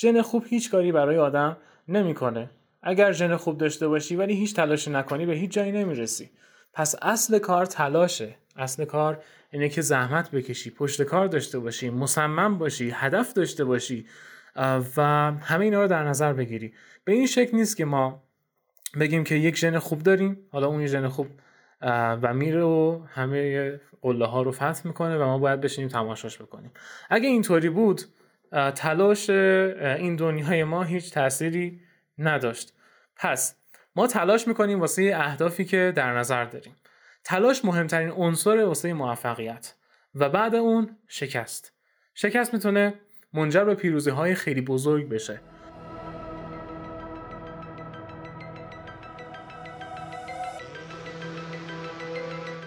ژن خوب هیچ کاری برای آدم نمی‌کنه. اگر ژن خوب داشته باشی ولی هیچ تلاش نکنی به هیچ جایی نمی‌رسی. پس اصل کار تلاشه. اصل کار اینه که زحمت بکشی پشت کار داشته باشی مصمم باشی هدف داشته باشی و همه اینا رو در نظر بگیری. به این شکل نیست که ما بگیم که یک ژن خوب داریم حالا اون ژن خوب و میره و همه قله ها رو فتح می‌کنه و ما باید بشینیم تماشاش بکنیم. اگه اینطوری بود تلاش این دنیای ما هیچ تأثیری نداشت. پس ما تلاش می‌کنیم واسه اهدافی که در نظر داریم. تلاش مهمترین عنصر واسه موفقیت و بعد اون شکست. شکست می‌تونه منجر به پیروزی های خیلی بزرگ بشه.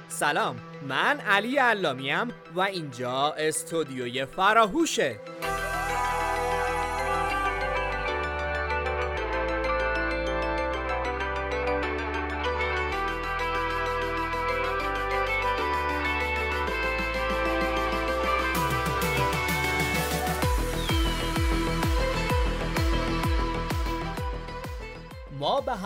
سلام من علی علامیم و اینجا استودیوی فراهوشه.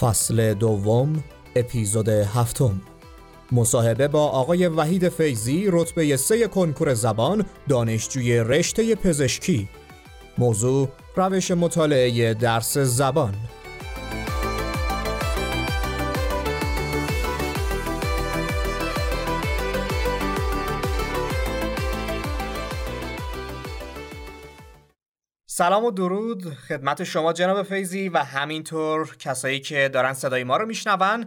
فصل دوم اپیزود هفتم. مصاحبه با آقای وحید فیزی رتبه سه کنکور زبان دانشجوی رشته پزشکی. موضوع روش مطالعه درس زبان. سلام و درود خدمت شما جناب فیزی و همینطور کسایی که دارن صدای ما رو میشنون.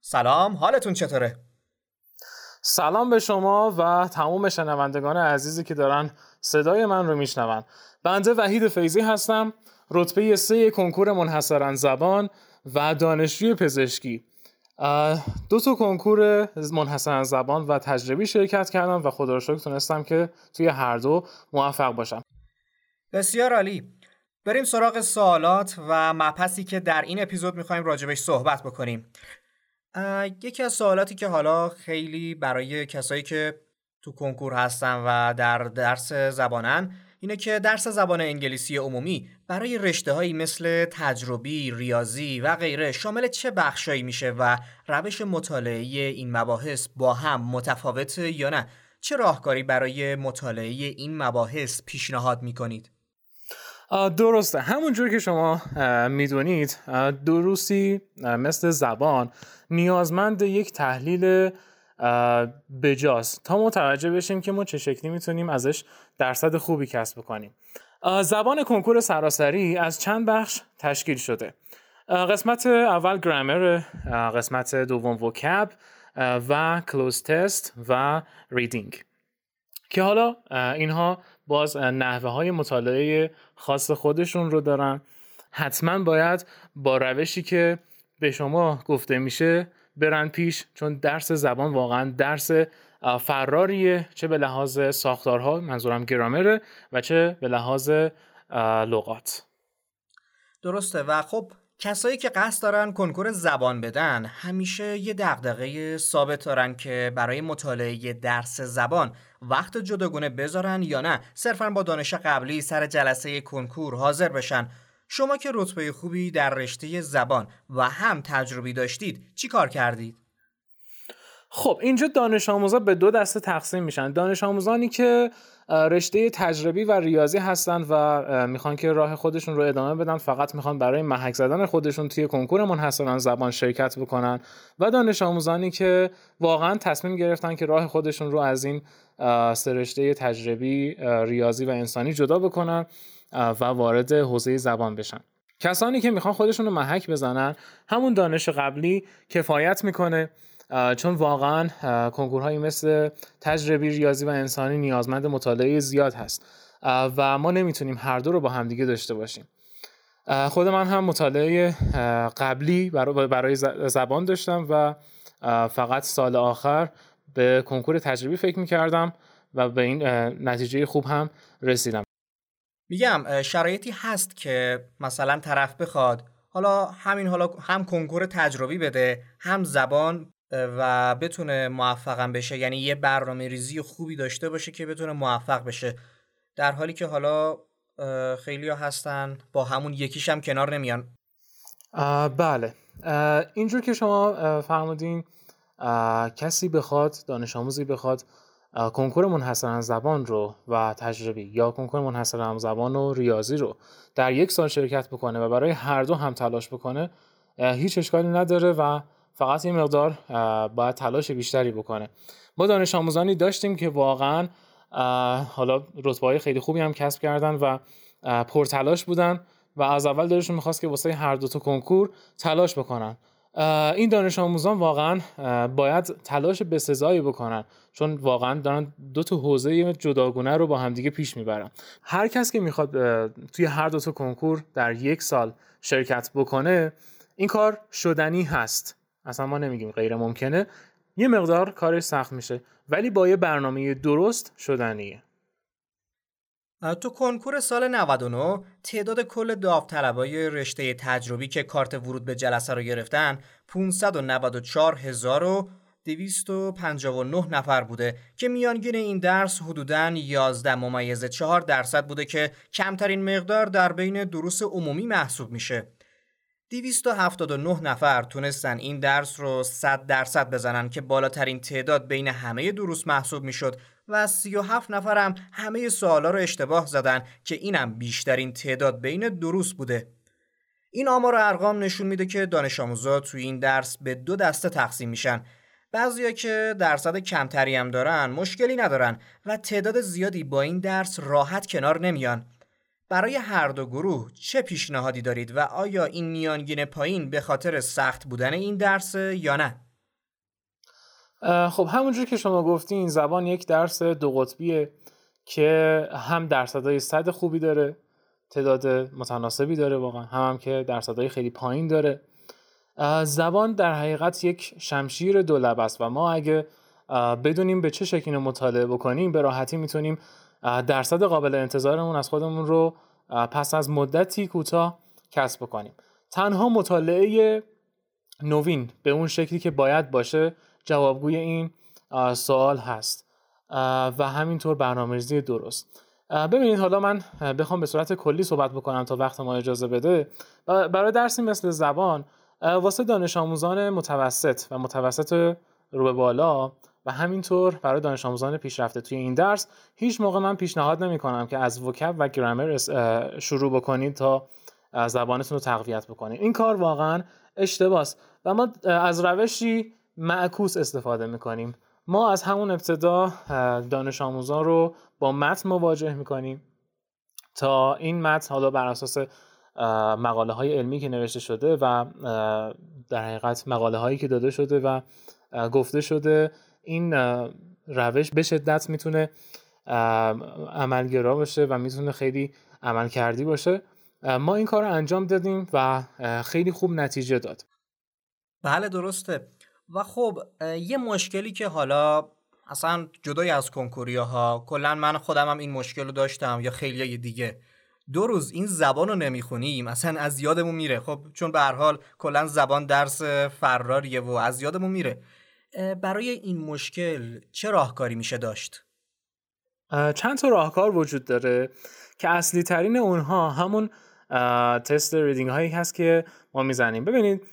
سلام حالتون چطوره؟ سلام به شما و تمام شنوندگان عزیزی که دارن صدای من رو میشنون. بنده وحید فیزی هستم رتبه سه کنکور منحصرا زبان و دانشجوی پزشکی. دو تا کنکور منحصرا زبان و تجربی شرکت کردم و خدا رو شکر تونستم که توی هر دو موفق باشم. بسیار عالی بریم سراغ سوالات و مبحثی که در این اپیزود می‌خوایم راجبش صحبت بکنیم یکی از سوالاتی که حالا خیلی برای کسایی که تو کنکور هستن و در درس زبانن اینه که درس زبان انگلیسی عمومی برای رشته هایی مثل تجربی، ریاضی و غیره شامل چه بخشایی میشه و روش مطالعه این مباحث با هم متفاوته یا نه؟ چه راهکاری برای مطالعه این مباحث پیشنهاد می‌کنید؟ درسته. همونجور که شما می‌دونید دروسی مثل زبان نیازمند یک تحلیل بجاست. تا متوجه بشیم که ما چه شکلی می‌تونیم ازش درصد خوبی کسب بکنیم زبان کنکور سراسری از چند بخش تشکیل شده. قسمت اول گرامر قسمت دوم وکب و کلوز تست و ریدینگ که حالا اینها باز نحوه های مطالعه خاص خودشون رو دارن. حتما باید با روشی که به شما گفته میشه برن پیش چون درس زبان واقعا درس فراریه چه به لحاظ ساختارها منظورم گرامره و چه به لحاظ لغات. درسته. و خب کسایی که قصد دارن کنکور زبان بدن همیشه یه دغدغه ثابت دارن که برای مطالعه درس زبان وقت جداگونه بذارن یا نه؟ صرفا با دانش قبلی سر جلسه کنکور حاضر بشن. شما که رتبه خوبی در رشته زبان و هم تجربی داشتید چی کار کردید؟ خب اینجا دانش آموزا به دو دسته تقسیم میشن. دانش آموزانی که رشته تجربی و ریاضی هستن و می‌خوان که راه خودشون رو ادامه بدن فقط می‌خوان برای محک زدن خودشون توی کنکور منحصرا زبان شرکت بکنن و دانش آموزانی که واقعا تصمیم گرفتن که راه خودشون رو از این سرشته تجربی ریاضی و انسانی جدا بکنن و وارد حوزه زبان بشن. کسانی که می‌خوان خودشون رو محک بزنن همون دانش قبلی کفایت می‌کنه. چون واقعا کنکورهایی مثل تجربی ریاضی و انسانی نیازمند مطالعه زیاد هست. و ما نمی‌تونیم هر دو رو با همدیگه داشته باشیم. خود من هم مطالعه قبلی برای زبان داشتم و فقط سال آخر به کنکور تجربی فکر می کردم و به این نتیجه خوب هم رسیدم. میگم شرایطی هست که مثلا طرف بخواد حالا همین حالا هم کنکور تجربی بده هم زبان و بتونه موفقم بشه. یعنی یه برنامه ریزی خوبی داشته باشه که بتونه موفق بشه. در حالی که حالا خیلی ها هستن با همون یکیش هم کنار نمیان. بله. اینجور که شما فرمودین کسی بخواد دانش آموزی بخواد کنکور منحصر زبان رو و تجربی یا کنکور منحصر زبان و ریاضی رو در یک سال شرکت بکنه و برای هر دو هم تلاش بکنه هیچ اشکالی نداره و فقط یه مقدار باید تلاش بیشتری بکنه. ما دانش آموزانی داشتیم که واقعا حالا رتبه خیلی خوبی هم کسب کردن و پرتلاش بودن و از اول دلشون می‌خواست که واسه هر دو تا کنکور تلاش بکنن. این دانش آموزان واقعا باید تلاش بسزایی بکنن. چون واقعا دارن دو تا حوزه جداگونه رو با همدیگه پیش می‌برن. هر کس که می‌خواد توی هر دو تا کنکور در یک سال شرکت بکنه این کار شدنی هست. اصلا ما نمیگیم غیر ممکنه یه مقدار کارش سخت میشه ولی با یه برنامه درست شدنیه تو کنکور سال 99 تعداد کل داوطلبای رشته تجربی که کارت ورود به جلسه رو گرفتن 594259 نفر بوده که میانگین این درس حدوداً 11 ممیز 4 درصد بوده که کمترین مقدار در بین دروس عمومی محسوب میشه. 279 نفر تونستن این درس رو 100 درصد بزنن که بالاترین تعداد بین همه دروس محسوب می‌شد و 37 نفرم همه سوالا رو اشتباه زدن که اینم بیشترین تعداد بین دروس بوده. این آمار و ارقام نشون میده که دانش آموزا توی این درس به دو دسته تقسیم میشن. بعضیا که درصد کمتری هم دارن مشکلی ندارن و تعداد زیادی با این درس راحت کنار نمیان. برای هر دو گروه چه پیشنهادی دارید و آیا این میانگین پایین به خاطر سخت بودن این درس یا نه؟ خب همونجور که شما گفتین زبان یک درس دو قطبیه که هم درصدهای صد خوبی داره تعداد متناسبی داره واقعا هم, هم که درصدهای خیلی پایین داره زبان در حقیقت یک شمشیر دو است و ما اگه بدونیم به چه شکلی مطالعه بکنیم به راحتی می‌تونیم درصد قابل انتظارمون از خودمون رو پس از مدتی کوتاه کسب بکنیم. تنها مطالعه نوین به اون شکلی که باید باشه جوابگوی این سوال هست. و همینطور برنامه‌ریزی درست. ببینید حالا من بخوام به صورت کلی صحبت بکنم تا وقت ما اجازه بده. برای درسی مثل زبان واسه دانش آموزان متوسط و متوسط رو به بالا و همینطور برای دانش آموزان پیشرفته توی این درس هیچ موقع من پیشنهاد نمی کنم که از وکب و گرامر شروع بکنید تا زبانتون رو تقویت بکنید. این کار واقعا اشتباس و ما از روشی معکوس استفاده می‌کنیم. ما از همون ابتدا دانش آموزان رو با متن مواجه می‌کنیم تا این متن حالا بر اساس مقاله های علمی که نوشته شده و در حقیقت مقاله هایی که داده شده و گفته شده این روش به شدت می‌تونه عملگرا باشه و می‌تونه خیلی عمل کردی باشه ما این کار رو انجام دادیم و خیلی خوب نتیجه داد. بله درسته. و خب یه مشکلی که حالا اصلا جدای از کنکوریا ها کلا من خودم هم این مشکل رو داشتم یا خیلی دیگه. دو روز این زبان رو نمی‌خونیم اصلا از یادمون میره. خب چون به هر حال کلا زبان درس فراریه و از یادمون میره. برای این مشکل چه راهکاری میشه داشت؟ چند تا راهکار وجود داره که اصلی ترین اونها همون تست ریدینگ هایی هست که ما می‌زنیم. ببینید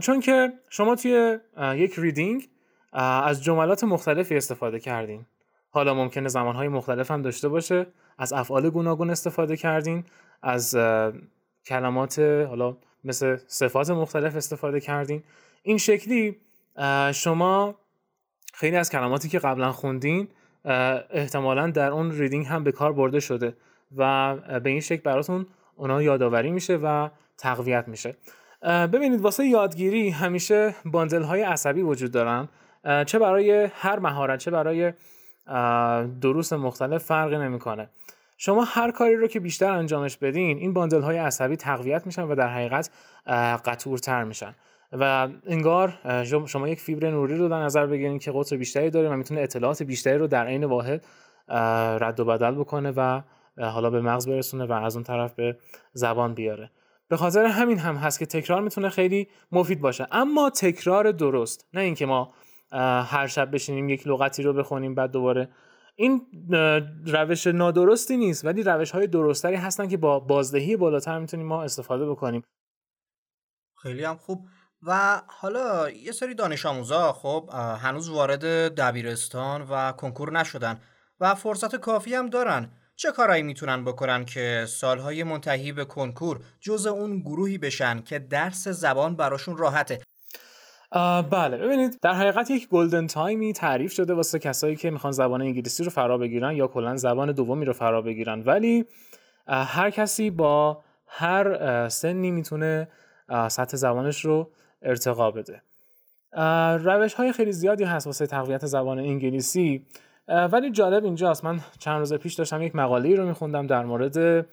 چون که شما توی یک ریدینگ از جملات مختلفی استفاده کردین. حالا ممکنه زمانهای مختلف هم داشته باشه. از افعال گوناگون استفاده کردین. از کلمات حالا مثل صفات مختلف استفاده کردین. این شکلی شما خیلی از کلماتی که قبلا خوندین احتمالا در اون ریدینگ هم به کار برده شده و به این شکل براتون اونا یادآوری میشه و تقویت میشه. ببینید واسه یادگیری همیشه باندل های عصبی وجود دارن. چه برای هر مهارت چه برای دروس مختلف فرقی نمی‌کنه. شما هر کاری رو که بیشتر انجامش بدین این باندل های عصبی تقویت میشن و در حقیقت قطورتر میشن. و انگار شما یک فیبر نوری رو در نظر بگیرید که قطر بیشتری داره و می‌تونه اطلاعات بیشتری رو در عین واحد رد و بدل بکنه و حالا به مغز برسونه و از اون طرف به زبان بیاره. به خاطر همین هم هست که تکرار می‌تونه خیلی مفید باشه. اما تکرار درست نه اینکه ما هر شب بشینیم یک لغتی رو بخونیم بعد دوباره. این روش نادرستی نیست ولی روش های درستری هستن که با بازدهی بالاتر می‌تونیم ما استفاده بکنیم. خیلی هم خوب. و حالا یه سری دانش آموزا خب هنوز وارد دبیرستان و کنکور نشدن و فرصت کافی هم دارن. چه کارایی می‌تونن بکنن که سالهای منتهی به کنکور جز اون گروهی بشن که درس زبان براشون راحته؟ بله ببینید در حقیقت یک گلدن تایمی تعریف شده واسه کسایی که می‌خوان زبان انگلیسی رو فرا بگیرن یا کلا زبان دومی رو فرا بگیرن. ولی هر کسی با هر سنی می‌تونه سطح زبانش رو ارتقا بده. روش های خیلی زیادی هست واسه تقویت زبان انگلیسی. ولی جالب اینجاست. من چند روز پیش داشتم یک مقاله رو میخوندم در مورد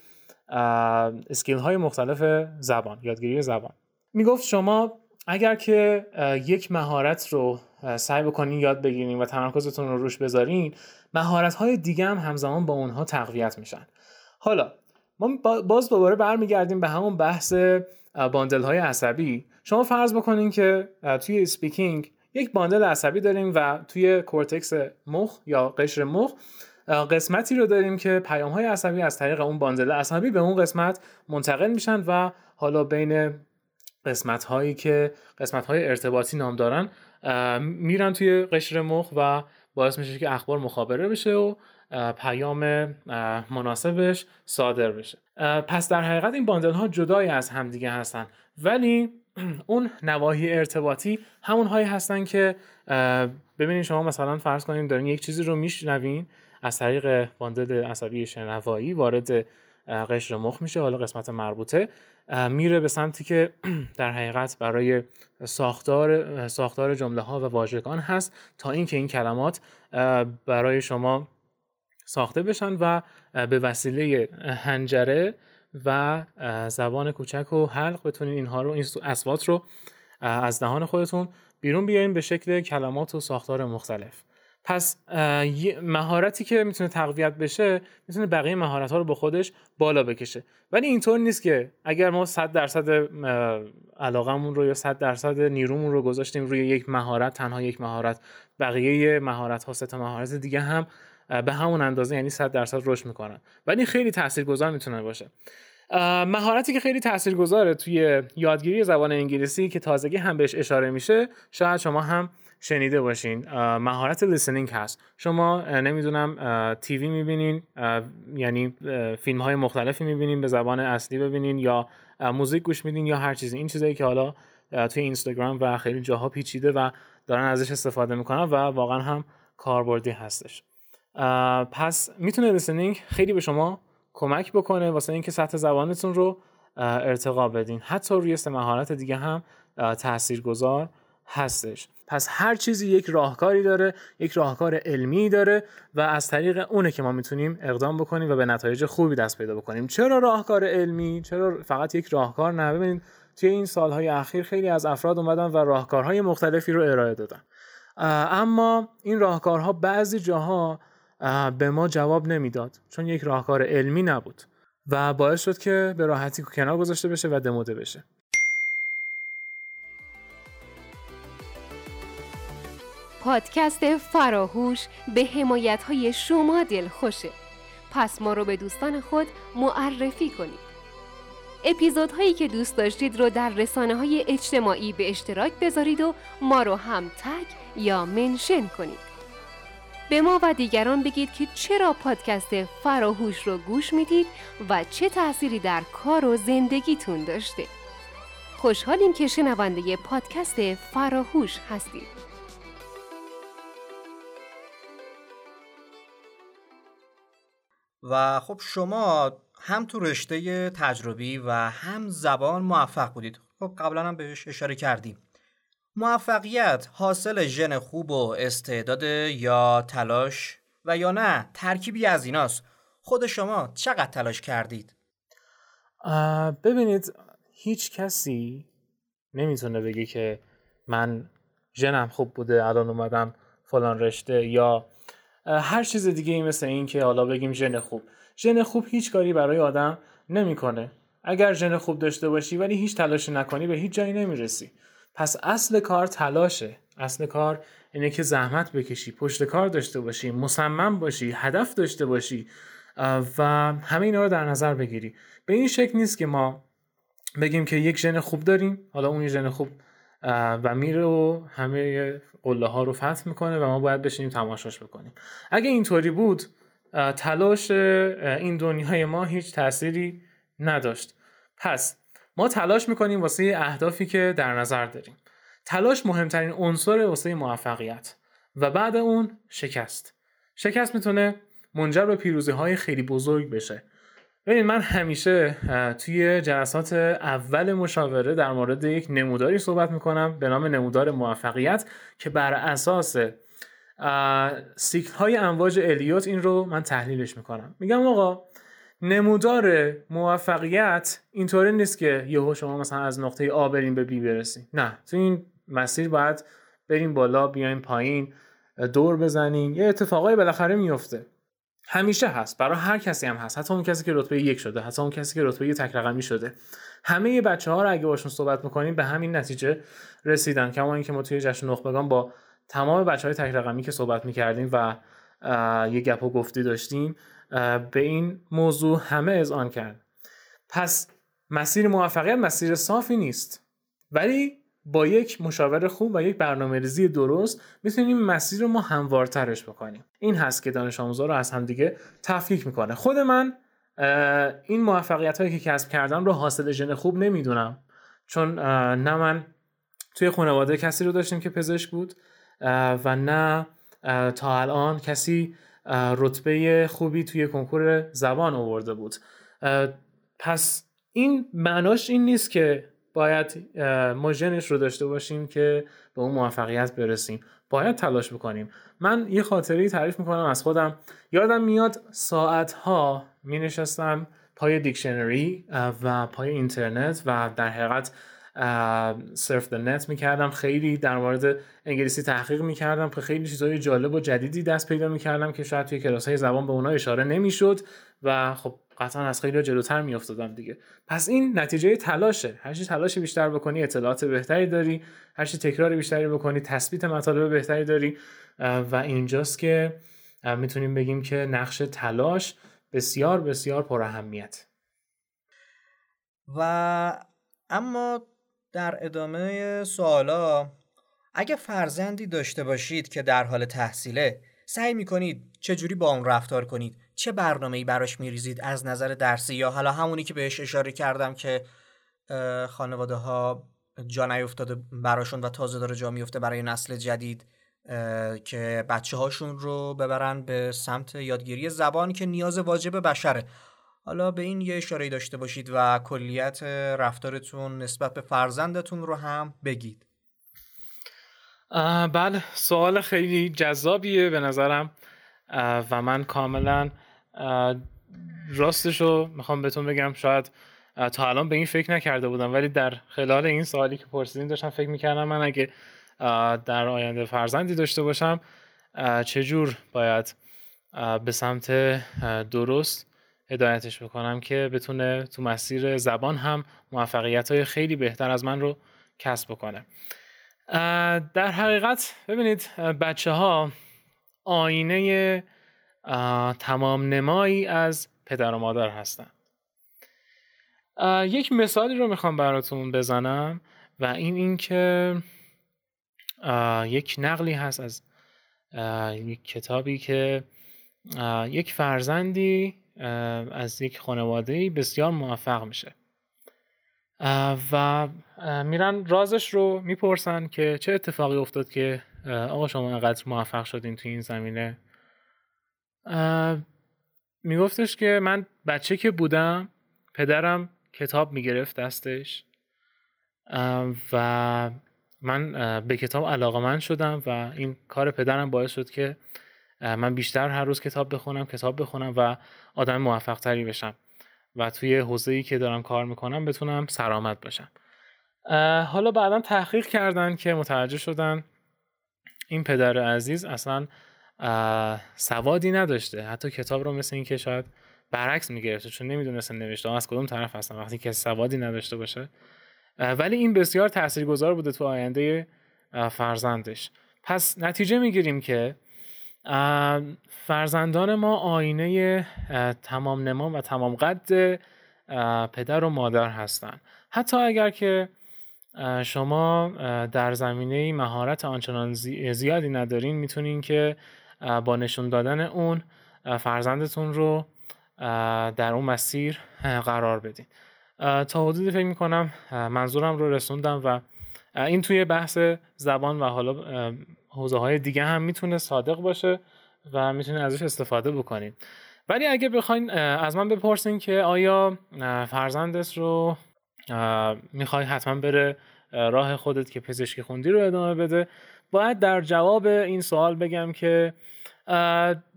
اسکیل های مختلف زبان یادگیری زبان. می‌گفت شما اگر که یک مهارت رو سعی بکنین یاد بگیرین و تمرکزتون رو روش بذارین مهارت های دیگه هم همزمان با اونها تقویت میشن. حالا ما باز دوباره برمیگردیم به همون بحث bundle های عصبی. شما فرض بکنین که توی speaking یک bundle عصبی داریم و توی کورتکس مخ یا قشر مخ قسمتی رو داریم که پیام های عصبی از طریق اون bundle عصبی به اون قسمت منتقل میشن و حالا بین قسمت هایی که قسمت های ارتباطی نام دارن میرن توی قشر مخ و باعث میشه که اخبار مخابره بشه و پیام مناسبش صادر بشه. پس در حقیقت این باندل ها جدای از همدیگه هستن. ولی اون نواحی ارتباطی همون هایی هستن که ببینید شما مثلا فرض کنید دارین یک چیزی رو میشنوین از طریق باندل عصبی شنوایی وارد قشر مخ میشه حالا قسمت مربوطه میره به سمتی که در حقیقت برای ساختار ساختار جمله ها و واژگان هست تا اینکه این کلمات برای شما ساخته بشن و به وسیله هنجره و زبان کوچک و حلق بتونین اینها رو این اصوات رو از دهان خودتون بیرون بیارین به شکل کلمات و ساختار مختلف. پس مهارتی که می‌تونه تقویت بشه می‌تونه بقیه مهارت ها رو به خودش بالا بکشه. ولی اینطور نیست که اگر ما 100 درصد علاقمون رو یا 100 درصد نیرومون رو گذاشتیم روی یک مهارت تنها یک مهارت بقیه مهارت ها سه مهارت دیگه هم به همون اندازه یعنی 100 درصد رشد می‌کنن. ولی خیلی تاثیرگذار می‌تونه باشه. مهارتی که خیلی تاثیرگذاره توی یادگیری زبان انگلیسی که تازگی هم بهش اشاره میشه شاید شما هم شنیده باشین. مهارت لیسنینگ هست. شما نمی‌دونم تیوی می‌بینین یعنی فیلم های مختلفی می‌بینین به زبان اصلی ببینین یا موزیک گوش میدین یا هر چیزی. این چیزایی که حالا توی اینستاگرام و خیلی جاها پیچیده و دارن ازش استفاده می‌کنن و واقعا هم کاربردی هستش. پس می‌تونه لیسنینگ خیلی به شما کمک بکنه واسه اینکه سطح زبانتون رو ارتقا بدین. حتی روی سه مهارت دیگه هم تاثیرگذار هستش. پس هر چیزی یک راهکاری داره یک راهکار علمی داره و از طریق اونه که ما می‌تونیم اقدام بکنیم و به نتایج خوبی دست پیدا بکنیم. چرا راهکار علمی؟ چرا فقط یک راهکار نه؟ ببینید توی این سالهای اخیر خیلی از افراد اومدن و راهکارهای مختلفی رو ارائه دادن. اما این راهکارها بعضی جاها به ما جواب نمی‌داد چون یک راهکار علمی نبود و باعث شد که به راحتی کنار گذاشته بشه و دموده بشه. پادکست فراهوش به حمایت های شما دل خوشه پس ما رو به دوستان خود معرفی کنید. اپیزودهایی که دوست داشتید رو در رسانه های اجتماعی به اشتراک بذارید و ما رو هم تگ یا منشن کنید. به ما و دیگران بگید که چرا پادکست فراهوش رو گوش می‌دید و چه تأثیری در کار و زندگیتون داشته. خوشحالیم که شنونده پادکست فراهوش هستید. و خب شما هم تو رشته تجربی و هم زبان موفق بودید. خب قبلا هم بهش اشاره کردیم. موفقیت حاصل ژن خوب و استعداد یا تلاش؟ و یا نه ترکیبی از ایناست. خود شما چقدر تلاش کردید؟ ببینید هیچ کسی نمی‌تونه بگه که من ژنم خوب بوده الان اومدم فلان رشته یا هر چیز دیگه ای مثل این که حالا بگیم ژن خوب. ژن خوب هیچ کاری برای آدم نمی‌کنه. اگر ژن خوب داشته باشی ولی هیچ تلاشی نکنی به هیچ جایی نمی‌رسی. پس اصل کار تلاشه. اصل کار اینه که زحمت بکشی پشت کار داشته باشی مصمم باشی هدف داشته باشی و همه اینا رو در نظر بگیری. به این شکل نیست که ما بگیم که یک ژن خوب داریم حالا اون ژن خوب و میره و همه قله ها رو فتح می‌کنه و ما باید بشینیم تماشاش بکنیم. اگه اینطوری بود تلاش این دنیای ما هیچ تأثیری نداشت. پس ما تلاش می‌کنیم واسه اهدافی که در نظر داریم. تلاش مهمترین عنصر واسه موفقیت و بعد اون شکست. شکست می‌تونه منجر به پیروزی های خیلی بزرگ بشه. ببین من همیشه توی جلسات اول مشاوره در مورد یک نموداری صحبت می‌کنم به نام نمودار موفقیت که بر اساس سیکل های امواج الیوت این رو من تحلیلش می‌کنم. میگم آقا نمودار موفقیت اینطوری نیست که یهو شما مثلا از نقطه آ بریم به بی برسیم نه تو این مسیر باید بریم بالا بیایم پایین دور بزنیم یه اتفاقای بالاخره میفته. همیشه هست. برای هر کسی هم هست. حتی اون کسی که رتبه یک شده حتی اون کسی که رتبه یک تک رقمی شده. همه بچه ها رو اگه باشون صحبت می‌کنیم به همین نتیجه رسیدن. کما اینکه ما توی جشن نخبگان با تمام بچه های تک رقمی که صحبت می‌کردیم و یه گپ و گفتی داشتیم به این موضوع همه اذعان کرد پس مسیر موفقیت مسیر صافی نیست. ولی با یک مشاور خوب و یک برنامه ریزی درست می‌تونیم مسیر رو ما هموارترش بکنیم. این هست که دانش آموزا رو از همدیگه تفکیک می‌کنه. خود من این موفقیت هایی که کسب کردم رو حاصل ژن خوب نمی‌دونم. چون نه من توی خانواده کسی رو داشتیم که پزشک بود و نه تا الان کسی رتبه خوبی توی کنکور زبان آورده بود. پس این معناش این نیست که باید ما ژنش رو داشته باشیم که به اون موفقیت برسیم. باید تلاش بکنیم. من یه خاطری تعریف می‌کنم از خودم. یادم میاد ساعتها می نشستم پای دیکشنری و پای اینترنت و در حقیقت سرف نت می‌کردم. خیلی در مورد انگلیسی تحقیق می‌کردم که خیلی چیزهای جالب و جدیدی دست پیدا می‌کردم که شاید توی کلاس های زبان به اونا اشاره نمی‌شد و خب قطعا از خیلی جلوتر میافتادم دیگه. پس این نتیجه تلاشه. هرچی تلاش بیشتر بکنی اطلاعات بهتری داری. هرچی تکرار بیشتری بکنی تثبیت مطالب بهتری داری. و اینجاست که می‌تونیم بگیم که نقش تلاش بسیار بسیار پر اهمیت و اما در ادامه سوالا اگه فرزندی داشته باشید که در حال تحصیله سعی می‌کنید چجوری با اون رفتار کنید؟ چه برنامه ای براش میریزید؟ از نظر درسی یا حالا همونی که بهش اشاره کردم که خانواده ها جا نیفتاده براشون و تازه داره جا میفته برای نسل جدید که بچه هاشون رو ببرن به سمت یادگیری زبان که نیاز واجب بشره. حالا به این یه اشاره داشته باشید و کلیت رفتارتون نسبت به فرزندتون رو هم بگید. بله سوال خیلی جذابیه به نظرم. و من کاملا راستش رو می‌خوام بهتون بگم شاید تا الان به این فکر نکرده بودم ولی در خلال این سوالی که پرسیدین داشتم فکر می‌کردم من اگه در آینده فرزندی داشته باشم چجور باید به سمت درست هدایتش بکنم که بتونه تو مسیر زبان هم موفقیت های خیلی بهتر از من رو کسب بکنه. در حقیقت ببینید بچه ها آینه تمام نمایی از پدر و مادر هستن. یک مثالی رو می‌خوام براتون بزنم و این اینکه یک نقلی هست از یک کتابی که یک فرزندی از یک خانواده بسیار موفق میشه. و میرن رازش رو می‌پرسن که چه اتفاقی افتاد که آقا شما انقدر موفق شدین تو این زمینه؟ میگفتش که من بچه که بودم پدرم کتاب می‌گرفت دستش و من به کتاب علاقه من شدم و این کار پدرم باعث شد که من بیشتر هر روز کتاب بخونم کتاب بخونم و آدم موفق تری بشم و توی حوزه ای که دارم کار می‌کنم بتونم سرآمد باشم. حالا بعدا تحقیق کردن که متوجه شدن این پدر عزیز اصلا سوادی نداشته. حتی کتاب رو مثل اینکه شاید برعکس می‌گرفته چون نمی‌دونسته نوشته. از کدوم طرف هستن؟ وقتی که سوادی نداشته باشه. ولی این بسیار تاثیرگذار بوده تو آینده فرزندش. پس نتیجه می‌گیریم که فرزندان ما آینه تمام نما و تمام قد پدر و مادر هستند حتی اگر که شما در زمینه مهارت آنچنان زیادی ندارین می‌تونین که با نشون دادن اون فرزندتون رو در اون مسیر قرار بدین. تا حدودی فکر می‌کنم منظورم رو رسوندم و این توی بحث زبان و حالا حوزه های دیگه هم می‌تونه صادق باشه و می‌تونه ازش استفاده بکنید ولی اگه بخواین از من بپرسین که آیا فرزندت رو می‌خوای حتما بره راه خودت که پزشکی خوندی رو ادامه بده. باید در جواب این سوال بگم که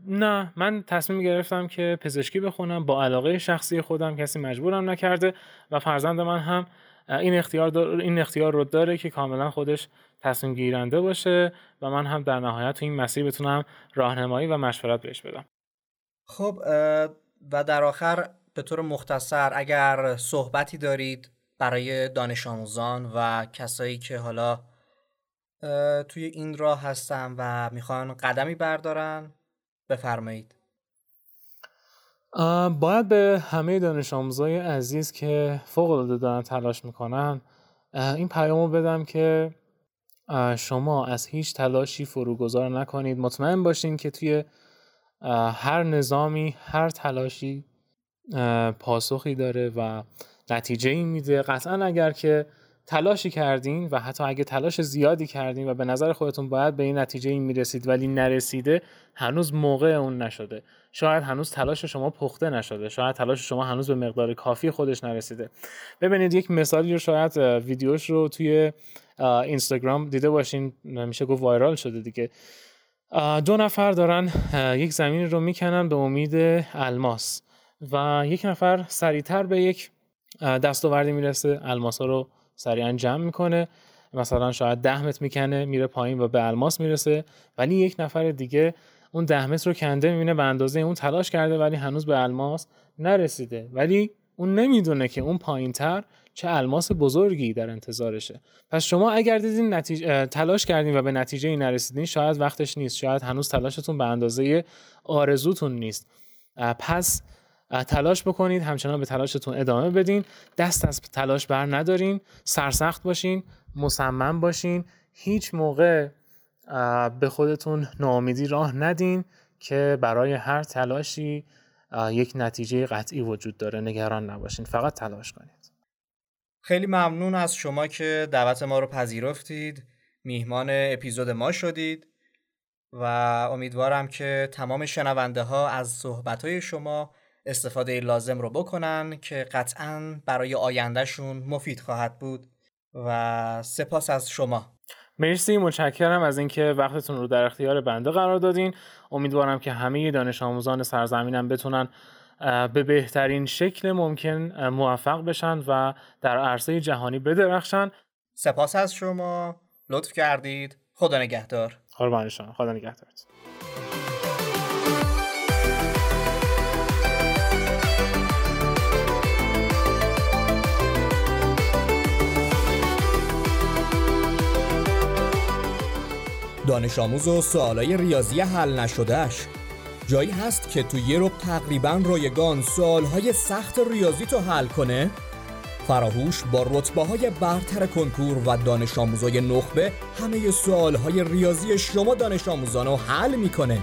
نه من تصمیم گرفتم که پزشکی بخونم با علاقه شخصی خودم کسی مجبورم نکرده و فرزند من هم این اختیار, این اختیار رو داره که کاملا خودش تصمیم گیرنده باشه و من هم در نهایت تو این مسیر بتونم راهنمایی و مشورت بهش بدم. خب و در آخر به طور مختصر اگر صحبتی دارید برای دانش آموزان و کسایی که حالا توی این راه هستن و می‌خوان قدمی بردارن بفرمایید. باید به همه دانش آموزای عزیز که فوق العاده دارن تلاش می‌کنن این پیامو بدم که شما از هیچ تلاشی فروگذار نکنید. مطمئن باشین که توی هر نظامی هر تلاشی پاسخی داره و نتیجه ای میده. قطعا اگر که تلاشی کردین و حتی اگه تلاش زیادی کردین و به نظر خودتون باید به این نتیجه این می‌رسید ولی نرسیده هنوز موقع اون نشده. شاید هنوز تلاش شما پخته نشده. شاید تلاش شما هنوز به مقدار کافی خودش نرسیده. ببینید یک مثالی رو شاید ویدیوش رو توی اینستاگرام دیده باشین. میشه گفت وایرال شده دیگه. دو نفر دارن یک زمین رو می‌کنن به امید الماس و یک نفر سریعتر به یک دستاوردی می‌رسه. الماس رو سریعا جمع می‌کنه. مثلا شاید ده متر می‌کنه میره پایین و به الماس می‌رسه. ولی یک نفر دیگه اون ده متر رو کنده می‌بینه به اندازه اون تلاش کرده ولی هنوز به الماس نرسیده. ولی اون نمی‌دونه که اون پایین تر چه الماس بزرگی در انتظارشه. پس شما اگر دیدین نتیجه تلاش کردین و به نتیجه ای نرسیدین شاید وقتش نیست. شاید هنوز تلاشتون به اندازه آرزوتون نیست. پس تلاش بکنید همچنان به تلاشتون ادامه بدین. دست از تلاش بر ندارین سرسخت باشین مصمم باشین. هیچ موقع به خودتون ناامیدی راه ندین که برای هر تلاشی یک نتیجه قطعی وجود داره. نگران نباشین فقط تلاش کنید. خیلی ممنون از شما که دعوت ما رو پذیرفتید. میهمان اپیزود ما شدید و امیدوارم که تمام شنونده ها از صحبت های شما استفاده لازم رو بکنن که قطعا برای آیندهشون مفید خواهد بود و سپاس از شما. مرسی متشکرم از اینکه وقتتون رو در اختیار بنده قرار دادین. امیدوارم که همه دانش آموزان سرزمینم بتونن به بهترین شکل ممکن موفق بشن و در عرصه جهانی بدرخشن. سپاس از شما. لطف کردید. خدا نگهدار. قربان شما. خدا نگهدارت دانش آموز و سوالای ریاضی حل نشدهش جایی هست که تو یه رو تقریبا رایگان سوالهای سخت ریاضی تو حل کنه؟ فراهوش با رتبه های برتر کنکور و دانش آموزای نخبه همه سوالهای ریاضی شما دانش آموزان حل می‌کنه